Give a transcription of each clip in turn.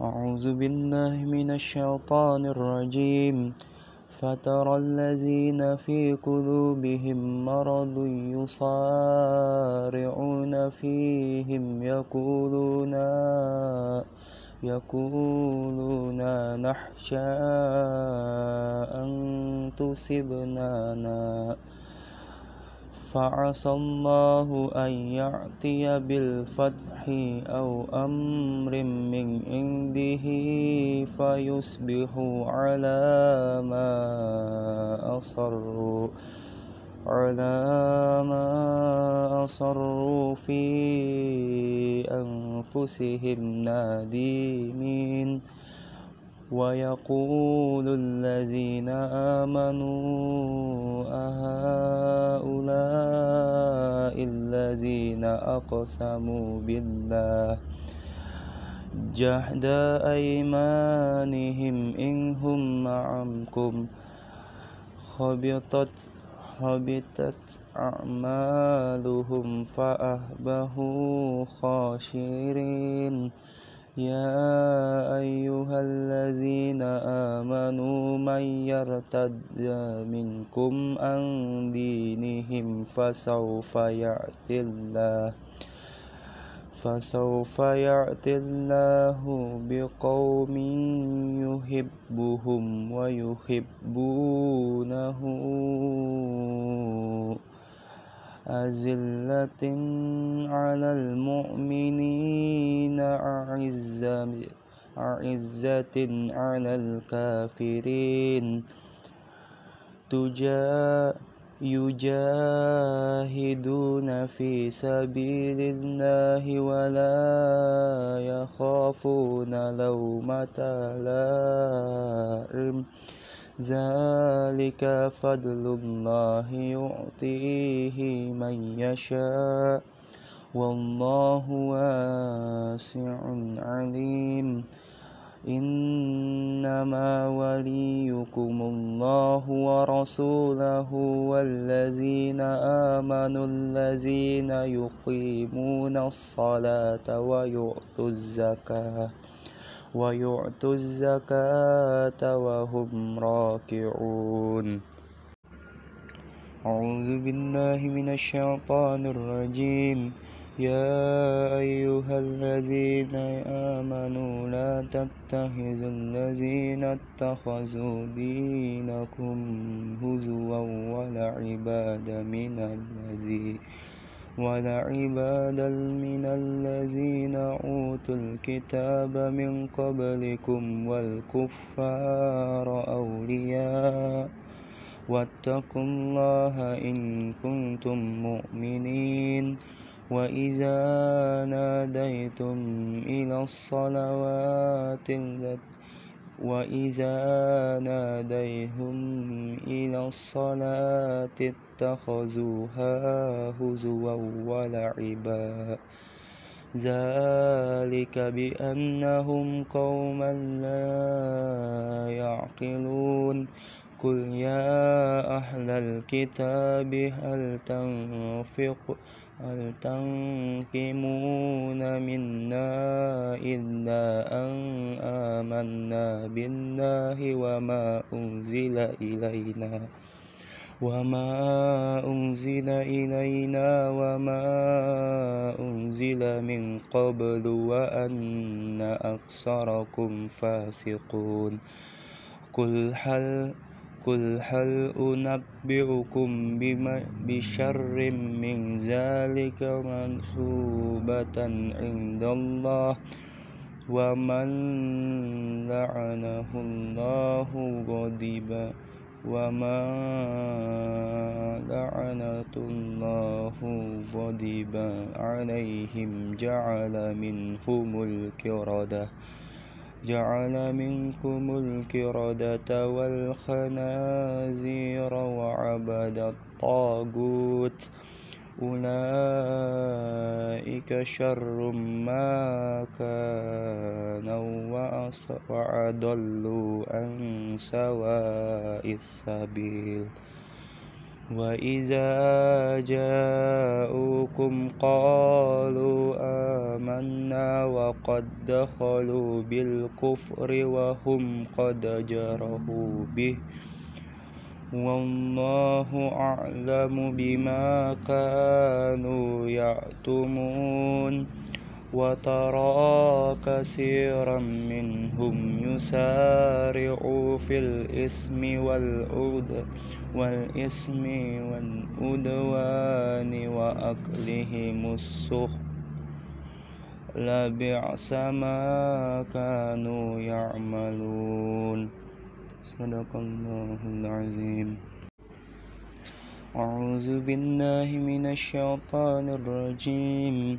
أعوذ بالله من الشيطان الرجيم. فترى الذين في قلوبهم مرض يصارعون فيهم يقولون يقولون نخشى أن تصبنا. فعسى الله أن يأتي بالفتح أو أمر من عنده فيصبحوا على ما أصروا على ما أصروا في أنفسهم نادمين. ويقول الذين آمنوا أهؤلاء الذين أقسموا بالله جهد أيمانهم إن هم معكم خبطت حبطت أعمالهم فأهبهوا خاشرين يا أيها الذين آمنوا من يرتد منكم عن دينهم فسوف يأتي الله فسوف يأتي الله بقوم يحبهم ويحبونه أذلة على المؤمنين أعزة أعزة على الكافرين. تجا يجاهدون في سبيل الله ولا يخافون لومة لائم. ذلك فضل الله يؤتيه من يشاء والله واسع عليم. إنما وليكم الله ورسوله والذين آمنوا الذين يقيمون الصلاة ويؤتوا الزكاة ويؤتوا الزكاة وهم راكعون. أعوذ بالله من الشيطان الرجيم. يا أيها الذين آمنوا لا تتخذوا الذين اتخذوا دينكم هزوا ولعبا من الذين ولعبادا من الذين أوتوا الكتاب من قبلكم والكفار أولياء واتقوا الله إن كنتم مؤمنين وإذا ناديتم إلى الصلوات التي وإذا ناديهم إلى الصلاة اتخذوها هزوا ولعبا ذلك بأنهم قوما لا يعقلون قل يا أهل الكتاب هل تنفق هل تنقمون منا إلا أن آمنا بالله وما أنزل إلينا وما أنزل إلينا وما أنزل من قبل وأن أكثركم فاسقون قل هل قل هل أنبئكم بشر من ذلك منصوبة عند الله ومن لعنه الله غضب وما لعنة الله غضب عليهم جعل منهم الكردة جعل منكم الكردة والخنازير وعبد الطاغوت. أولئك شر مكانا وأضلوا عن سواء السبيل. وإذا جاءوكم قالوا آمنا وقد دخلوا بالكفر وهم قد جرحوا به والله أعلم بما كانوا يأتمون وترى كثيرا منهم يسارع في الإثم والعدوان والإثم والعدوان وأكلهم السحت لبئس ما كانوا يعملون. صدق الله العظيم. أعوذ بالله من الشيطان الرجيم.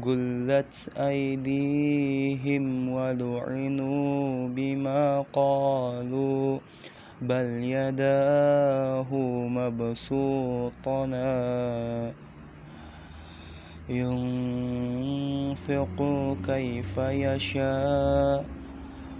غلت أيديهم ولعنوا بما قالوا بل يداه مبسوطنا ينفق كيف يشاء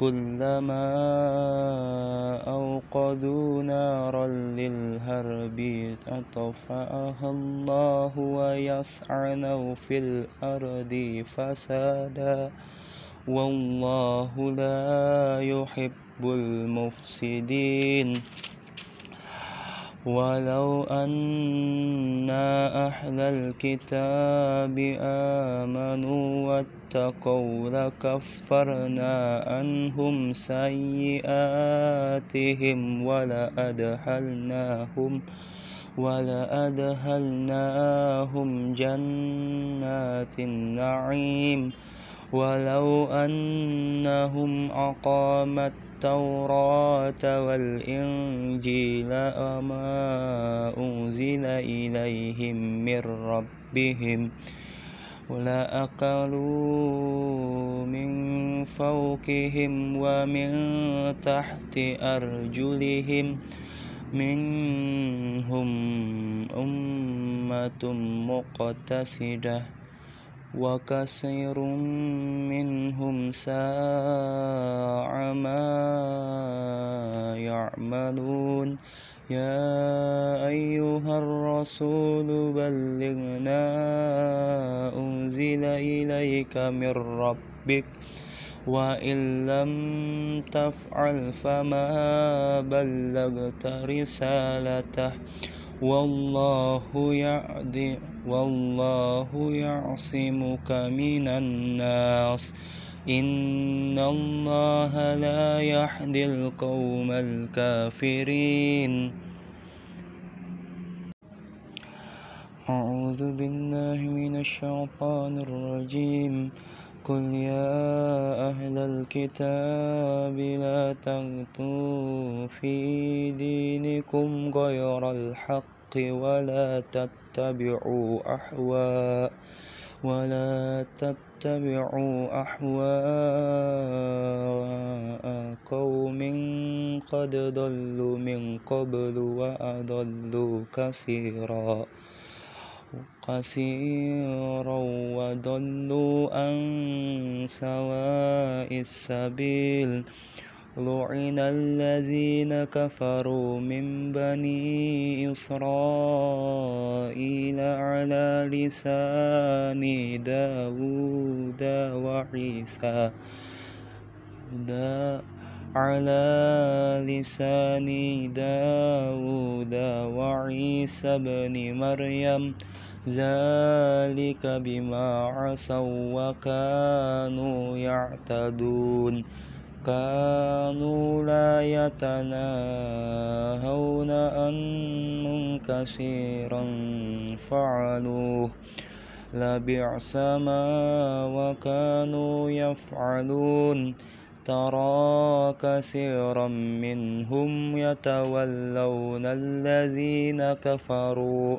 كلما أوقدوا نارا للهرب أطفأها الله ويسعن في الأرض فسادا. والله لا يحب المفسدين. ولو أن أهل الكتاب آمنوا واتقوا لكفرنا عنهم سيئاتهم ولأدخلناهم ولأدخلناهم جنات النعيم. ولو أنهم أقامت التوراة والإنجيل وما أنزل إليهم من ربهم ولأكلوا من فوقهم ومن تحت أرجلهم منهم أمة مقتصدة وكثير منهم ساء ما يعملون. يا أيها الرسول بلغنا أنزل إليك من ربك وإن لم تفعل فما بلغت رسالته. والله يعدي والله يعصمك من الناس. إن الله لا يهدي القوم الكافرين. أعوذ بالله من الشيطان الرجيم. قل يا أهل الكتاب لا تغتوا في دينكم غير الحق ولا تتبعوا أحواء ولا تتبعوا أحواء قوم قد ضلوا من قبل وأضلوا كثيرا قصيرا وضلوا عن سواء السبيل لعن الذين كفروا من بني إسرائيل على لسان داود وعيسى دا على لسان داود وعيسى بن مريم ذلك بما عصوا وكانوا يعتدون كانوا لا يتناهون عن كثيرا فعلوه لبعث ما وكانوا يفعلون ترى كثيرا منهم يتولون الذين كفروا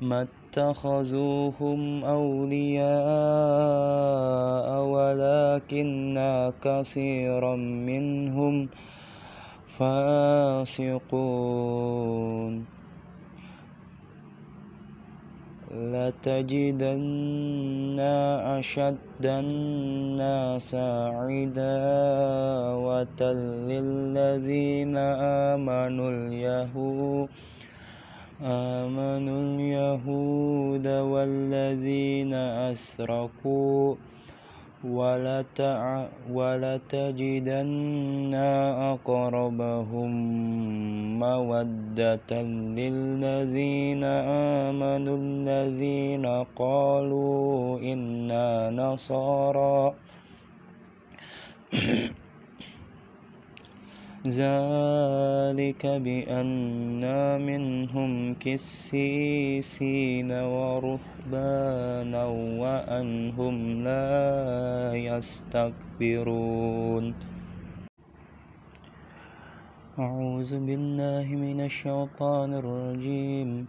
ما اتخذوهم أولياء ولكن كثيرا منهم فاسقون. لتجدن أشد الناس عداوة للذين آمنوا اليهود. آمنوا أسركوا ولتجدن أقربهم مودة للذين آمنوا الذين قالوا إنا نصارى ذلك بأن منهم كسيسين ورهبانا وأنهم لا يستكبرون. أعوذ بالله من الشيطان الرجيم.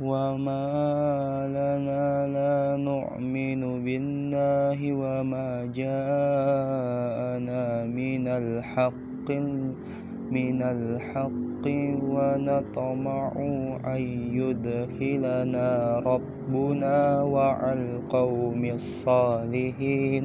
وما لنا لا نؤمن بالله وما جاءنا من الحق من الحق ونطمع أن يدخلنا ربنا وعلى القوم الصالحين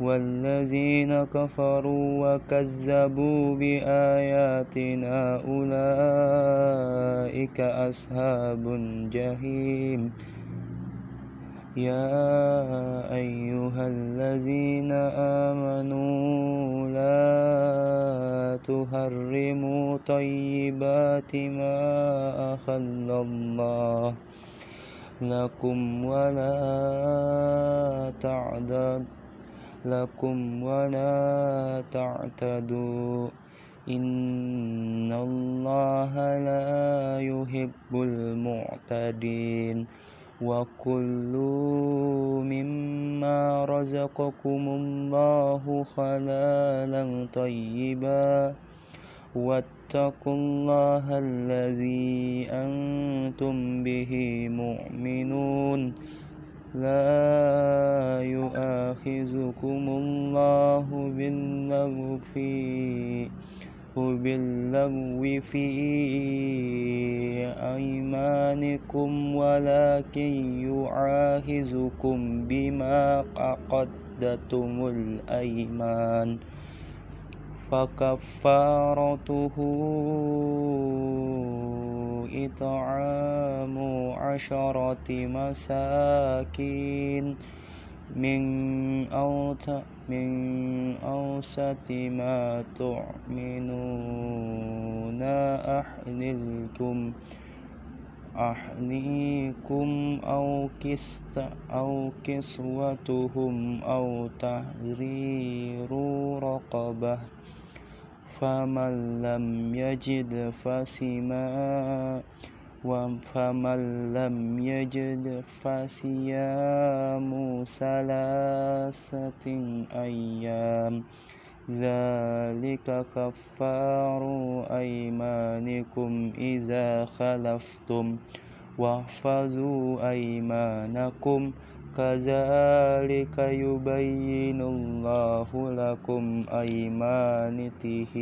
والذين كفروا وكذبوا بآياتنا أولئك أصحاب الجحيم. يا أيها الذين آمنوا لا تحرموا طيبات ما أحل الله لكم ولا تعدد لكم ولا تعتدوا إن الله لا يحب المعتدين وكلوا مما رزقكم الله حلالا طيبا واتقوا الله الذي أنتم به مؤمنون لا يؤاخذكم الله باللغو في باللغو في أيمانكم ولكن يؤاخذكم بما عقدتم الأيمان فكفارته إطعام عشرة مساكين من أوت من أوسط ما تؤمنون أحللكم أهليكم أو كست أو كسوتهم أو تحرير رقبة فمن لم يجد فسما فمن لم يجد فصيام ثلاثة أيام ذلك كفار أيمانكم إذا خلفتم واحفظوا أيمانكم. كذلك يبين الله لكم أيمانته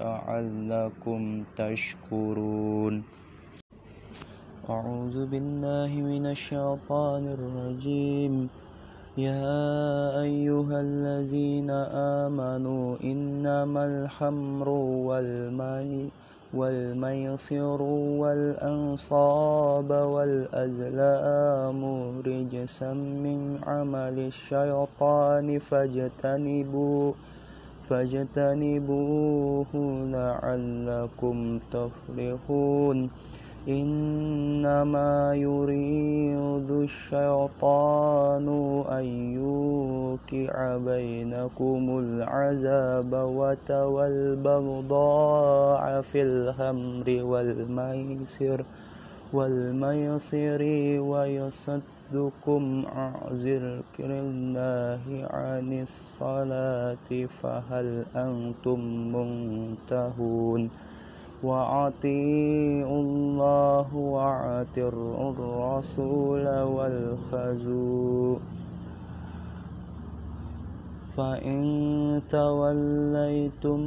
أعلكم تشكرون. أعوذ بالله من الشيطان الرجيم. يا أيها الذين آمنوا إنما الحمر والمي والميسر والأنصاب والأزلام رجسا من عمل الشيطان فاجتنبوا فاجتنبوه لعلكم تفلحون. إنما يريد الشيطان أن يوقع بينكم العذاب والبغضاء في الخمر والميسر والميسر ويصدكم عن ذكر الله عن الصلاة فهل أنتم منتهون وأطيعوا الله وأطيعوا الرسول والخزو فإن توليتم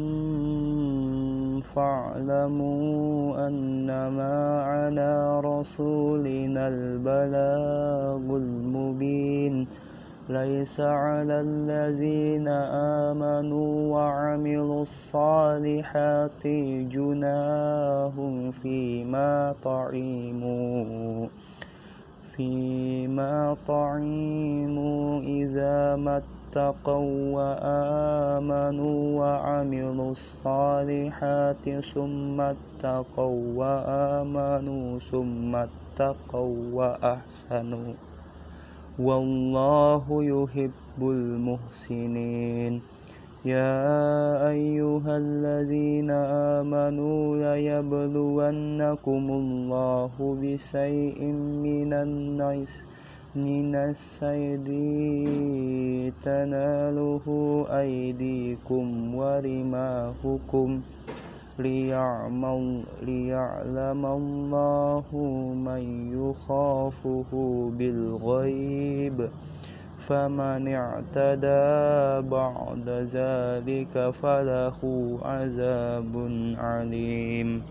فاعلموا أنما على رسولنا البلاغ المبين. ليس على الذين آمنوا وعملوا الصالحات جناه فيما طعموا فيما طعموا إذا ما اتقوا وآمنوا وعملوا الصالحات ثم اتقوا وآمنوا ثم اتقوا وأحسنوا. والله يحب المحسنين. يا أيها الذين آمنوا ليبلونكم الله بشيء من الناس من السيد تناله أيديكم ورماهكم ليعلم, ليعلم الله من يخافه بالغيب فمن اعتدى بعد ذلك فله عذاب عليم